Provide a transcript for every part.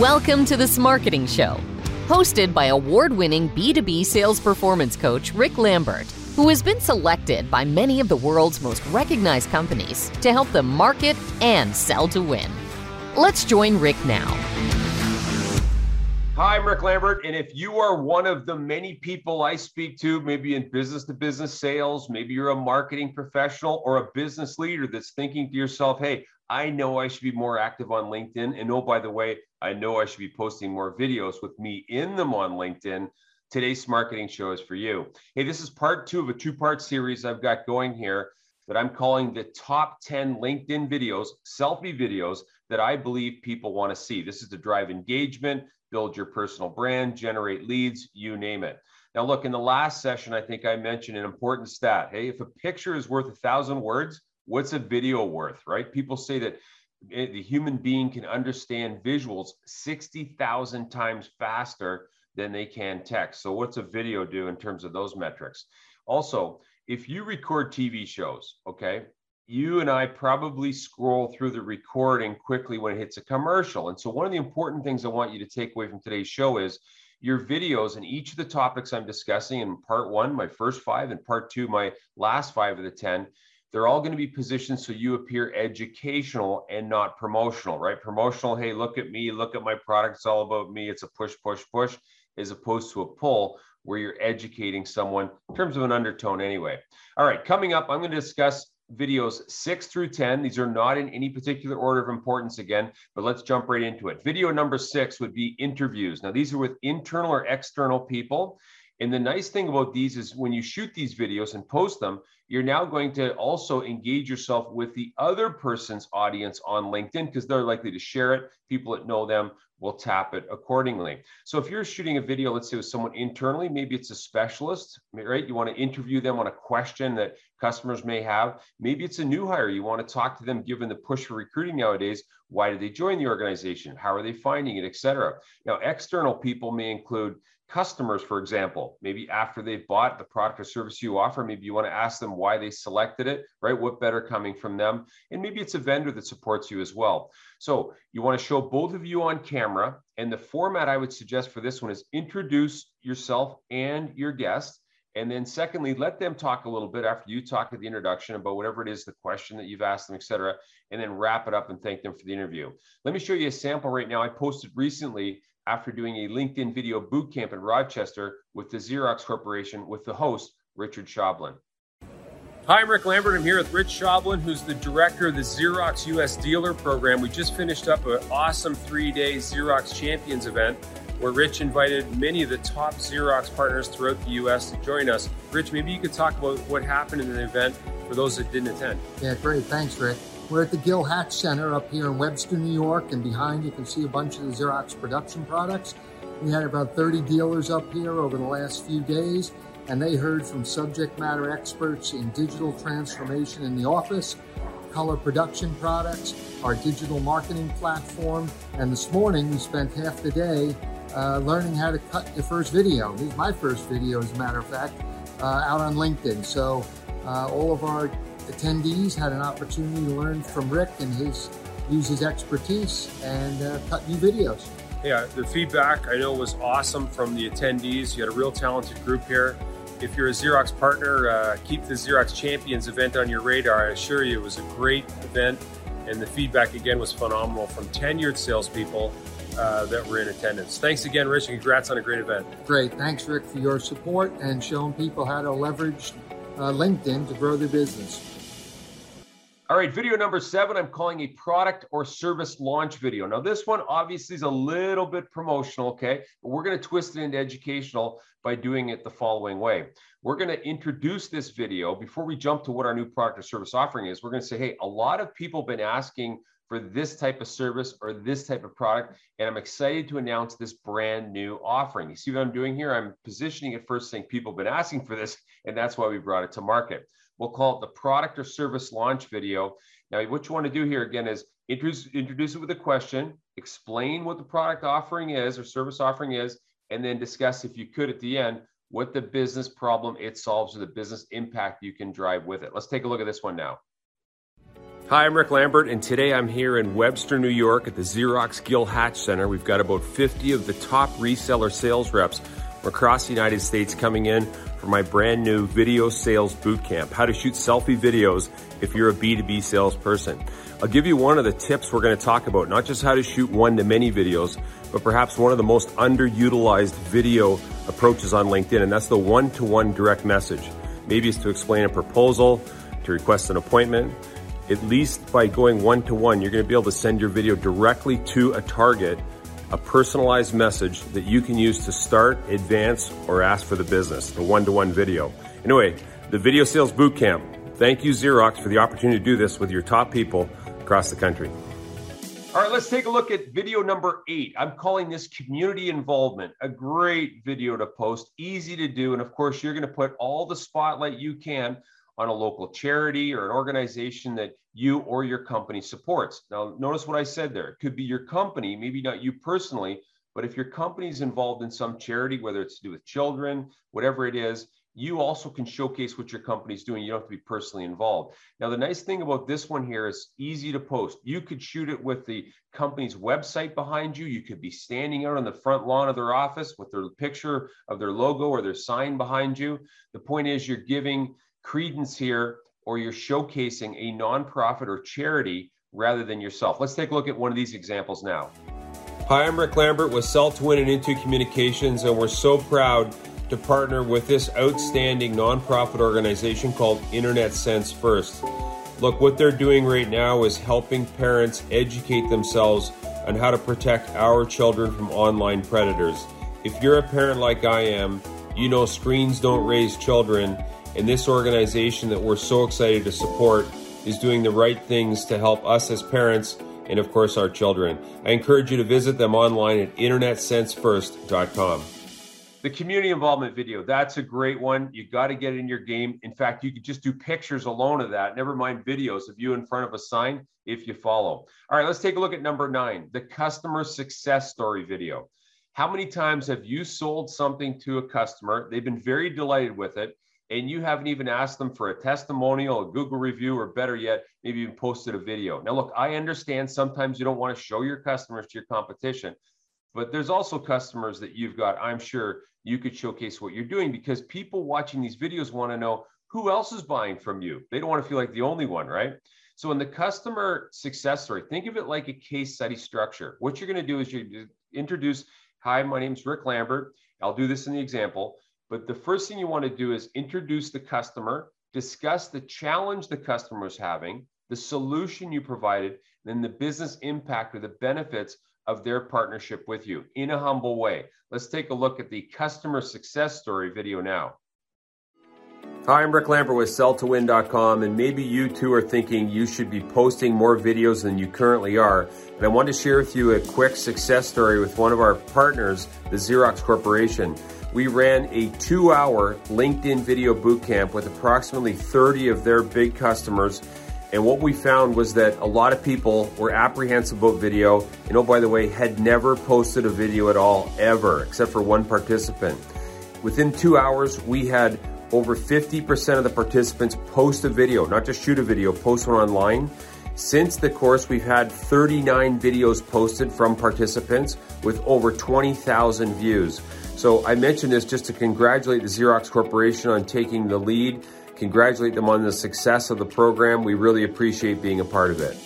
Welcome to the Smarketing Show, hosted by award winning B2B sales performance coach Rick Lambert, who has been selected by many of the world's most recognized companies to help them market and sell to win. Let's join Rick now. Hi, I'm Rick Lambert. And if you are one of the many people I speak to, maybe in business to business sales, maybe you're a marketing professional or a business leader that's thinking to yourself, hey, I know I should be more active on LinkedIn. And oh, by the way, I know I should be posting more videos with me in them on LinkedIn. Today's marketing show is for you. Hey, this is part two of a two part series I've got going here that I'm calling the top 10 LinkedIn videos, selfie videos that I believe people want to see. This is to drive engagement, build your personal brand, generate leads, you name it. Now, look, in the last session, I think I mentioned an important stat. Hey, if a picture is worth a thousand words, what's a video worth, right? People say that the human being can understand visuals 60,000 times faster than they can text. So, what's a video do in terms of those metrics? Also, if you record TV shows, okay, you and I probably scroll through the recording quickly when it hits a commercial. And so, one of the important things I want you to take away from today's show is your videos and each of the topics I'm discussing in part one, my first five, and part two, my last five of the 10 they're all going to be positioned so you appear educational and not promotional, right? Promotional, hey, look at me, look at my product, it's all about me. It's a push, push, push, as opposed to a pull where you're educating someone in terms of an undertone anyway. All right, coming up, I'm going to discuss videos six through 10. These are not in any particular order of importance again, but let's jump right into it. Video number six would be interviews. Now, these are with internal or external people. And the nice thing about these is when you shoot these videos and post them, you're now going to also engage yourself with the other person's audience on LinkedIn because they're likely to share it. People that know them will tap it accordingly. So if you're shooting a video, let's say with someone internally, maybe it's a specialist, right? You want to interview them on a question that customers may have. Maybe it's a new hire. You want to talk to them given the push for recruiting nowadays. Why did they join the organization? How are they finding it, et cetera? Now, external people may include customers, for example, maybe after they've bought the product or service you offer, maybe you want to ask them why they selected it, right? What better coming from them? And maybe it's a vendor that supports you as well. So you want to show both of you on camera. And the format I would suggest for this one is introduce yourself and your guest. And then secondly, let them talk a little bit after you talk at the introduction about whatever it is, the question that you've asked them, et cetera, and then wrap it up and thank them for the interview. Let me show you a sample right now. I posted recently after doing a LinkedIn video boot camp in Rochester with the Xerox Corporation with the host, Richard Shoblin. Hi, I'm Rick Lambert. I'm here with Rich Shoblin, who's the director of the Xerox US Dealer Program. We just finished up an awesome three day Xerox Champions event where Rich invited many of the top Xerox partners throughout the US to join us. Rich, maybe you could talk about what happened in the event for those that didn't attend. Yeah, great. Thanks, Rick. We're at the Gil Hatch Center up here in Webster, New York, and behind you can see a bunch of the Xerox production products. We had about 30 dealers up here over the last few days, and they heard from subject matter experts in digital transformation in the office, color production products, our digital marketing platform, and this morning we spent half the day uh, learning how to cut your first video. This is my first video, as a matter of fact, uh, out on LinkedIn. So uh, all of our attendees had an opportunity to learn from Rick and his use his expertise and uh, cut new videos. Yeah, the feedback I know was awesome from the attendees. You had a real talented group here. If you're a Xerox partner, uh, keep the Xerox Champions event on your radar. I assure you, it was a great event, and the feedback again was phenomenal from tenured salespeople uh, that were in attendance. Thanks again, Rich, and congrats on a great event. Great. Thanks, Rick, for your support and showing people how to leverage uh, LinkedIn to grow their business. All right, video number seven, I'm calling a product or service launch video. Now, this one obviously is a little bit promotional, okay? But we're to twist it into educational by doing it the following way. We're to introduce this video before we jump to what our new product or service offering is. We're to say, hey, a lot of people have been asking for this type of service or this type of product, and I'm excited to announce this brand new offering. You see what I'm doing here? I'm positioning it first saying people have been asking for this, and that's why we brought it to market. We'll call it the product or service launch video. Now, what you want to do here again is introduce, introduce it with a question, explain what the product offering is or service offering is, and then discuss, if you could, at the end, what the business problem it solves or the business impact you can drive with it. Let's take a look at this one now. Hi, I'm Rick Lambert, and today I'm here in Webster, New York at the Xerox Gil Hatch Center. We've got about 50 of the top reseller sales reps from across the United States coming in for my brand new video sales boot camp how to shoot selfie videos if you're a B2B salesperson. I'll give you one of the tips we're going to talk about, not just how to shoot one to many videos, but perhaps one of the most underutilized video approaches on LinkedIn, and that's the one to one direct message. Maybe it's to explain a proposal, to request an appointment at least by going one to one, you're going to be able to send your video directly to a target, a personalized message that you can use to start, advance, or ask for the business, the one to one video. Anyway, the Video Sales Bootcamp. Thank you, Xerox, for the opportunity to do this with your top people across the country. All right, let's take a look at video number eight. I'm calling this community involvement, a great video to post, easy to do. And of course, you're going to put all the spotlight you can on a local charity or an organization that you or your company supports. Now, notice what I said there. It could be your company, maybe not you personally, but if your company is involved in some charity, whether it's to do with children, whatever it is, you also can showcase what your company is doing. You don't have to be personally involved. Now, the nice thing about this one here is easy to post. You could shoot it with the company's website behind you. You could be standing out on the front lawn of their office with their picture of their logo or their sign behind you. The point is, you're giving credence here or you're showcasing a nonprofit or charity rather than yourself. Let's take a look at one of these examples now. Hi, I'm Rick Lambert with Sell to Win and Into Communications, and we're so proud to partner with this outstanding nonprofit organization called Internet Sense First. Look, what they're doing right now is helping parents educate themselves on how to protect our children from online predators. If you're a parent like I am, you know screens don't raise children and this organization that we're so excited to support is doing the right things to help us as parents and, of course, our children. I encourage you to visit them online at internetsensefirst.com. The community involvement video, that's a great one. You got to get in your game. In fact, you could just do pictures alone of that, never mind videos of you in front of a sign if you follow. All right, let's take a look at number nine the customer success story video. How many times have you sold something to a customer? They've been very delighted with it and you haven't even asked them for a testimonial, a Google review, or better yet, maybe even posted a video. Now, look, I understand sometimes you don't want to show your customers to your competition, but there's also customers that you've got, I'm sure you could showcase what you're doing because people watching these videos want to know who else is buying from you. They don't want to feel like the only one, right? So in the customer success story, think of it like a case study structure. What you're going to do is you introduce, hi, my name is Rick Lambert. I'll do this in the example. But the first thing you want to do is introduce the customer, discuss the challenge the customer is having, the solution you provided, then the business impact or the benefits of their partnership with you in a humble way. Let's take a look at the customer success story video now. Hi, I'm Rick Lambert with selltowin.com, and maybe you too are thinking you should be posting more videos than you currently are. And I want to share with you a quick success story with one of our partners, the Xerox Corporation we ran a two hour LinkedIn video bootcamp with approximately 30 of their big customers. And what we found was that a lot of people were apprehensive about video. And oh, by the way, had never posted a video at all, ever, except for one participant. Within two hours, we had over 50% of the participants post a video, not just shoot a video, post one online. Since the course, we've had 39 videos posted from participants with over 20,000 views. So I mentioned this just to congratulate the Xerox Corporation on taking the lead, congratulate them on the success of the program. We really appreciate being a part of it.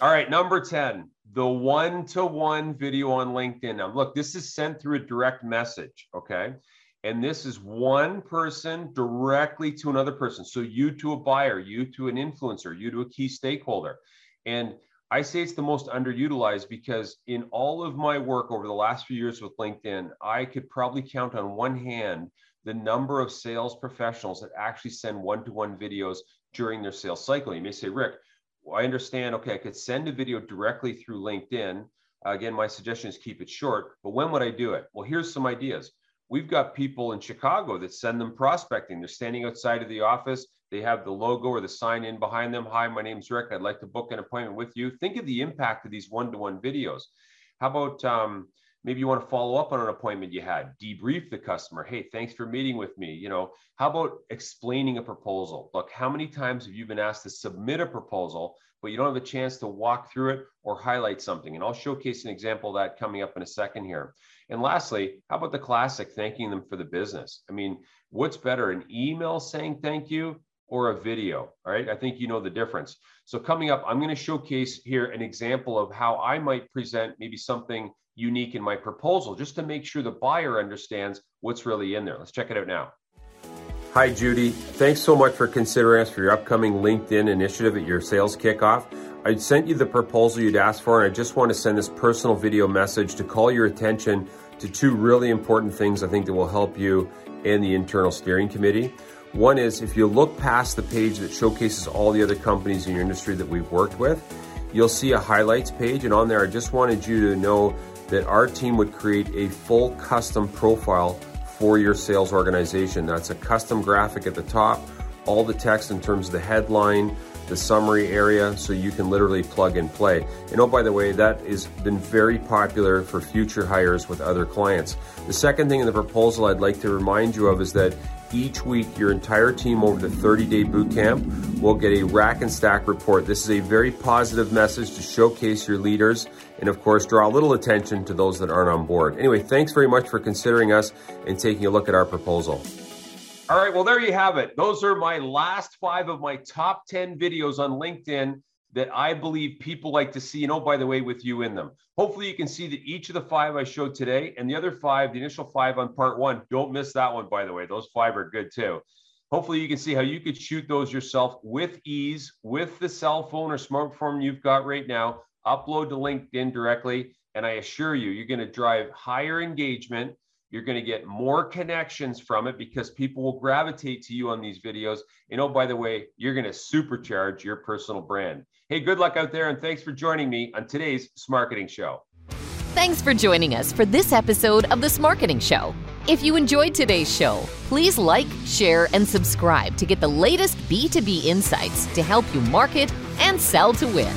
All right, number 10, the one to one video on LinkedIn. Now, look, this is sent through a direct message, okay? And this is one person directly to another person. So you to a buyer, you to an influencer, you to a key stakeholder. And I say it's the most underutilized because in all of my work over the last few years with LinkedIn, I could probably count on one hand the number of sales professionals that actually send one to one videos during their sales cycle. You may say, Rick, well, I understand. Okay, I could send a video directly through LinkedIn. Again, my suggestion is keep it short, but when would I do it? Well, here's some ideas. We've got people in Chicago that send them prospecting. They're standing outside of the office. They have the logo or the sign in behind them. Hi, my name's Rick. I'd like to book an appointment with you. Think of the impact of these one to one videos. How about um, maybe you want to follow up on an appointment you had, debrief the customer. Hey, thanks for meeting with me. You know, how about explaining a proposal? Look, how many times have you been asked to submit a proposal, but you don't have a chance to walk through it or highlight something. And I'll showcase an example of that coming up in a second here. And lastly, how about the classic thanking them for the business? I mean, what's better, an email saying thank you or a video? All right. I think you know the difference. So, coming up, I'm going to showcase here an example of how I might present maybe something unique in my proposal just to make sure the buyer understands what's really in there. Let's check it out now. Hi, Judy. Thanks so much for considering us for your upcoming LinkedIn initiative at your sales kickoff. I sent you the proposal you'd asked for, and I just want to send this personal video message to call your attention to two really important things I think that will help you and the internal steering committee. One is if you look past the page that showcases all the other companies in your industry that we've worked with, you'll see a highlights page. And on there, I just wanted you to know that our team would create a full custom profile for your sales organization. That's a custom graphic at the top, all the text in terms of the headline, the summary area, so you can literally plug and play. And oh, by the way, that has been very popular for future hires with other clients. The second thing in the proposal I'd like to remind you of is that each week, your entire team over the 30 day boot camp will get a rack and stack report. This is a very positive message to showcase your leaders and, of course, draw a little attention to those that aren't on board. Anyway, thanks very much for considering us and taking a look at our proposal. All right, well, there you have it. Those are my last five of my top 10 videos on LinkedIn that I believe people like to see. And oh, by the way, with you in them. Hopefully, you can see that each of the five I showed today and the other five, the initial five on part one, don't miss that one, by the way. Those five are good too. Hopefully, you can see how you could shoot those yourself with ease with the cell phone or smartphone you've got right now. Upload to LinkedIn directly. And I assure you, you're going to drive higher engagement. You're going to get more connections from it because people will gravitate to you on these videos. And oh, by the way, you're going to supercharge your personal brand. Hey, good luck out there, and thanks for joining me on today's Smarketing Show. Thanks for joining us for this episode of the Smarketing Show. If you enjoyed today's show, please like, share, and subscribe to get the latest B2B insights to help you market and sell to win.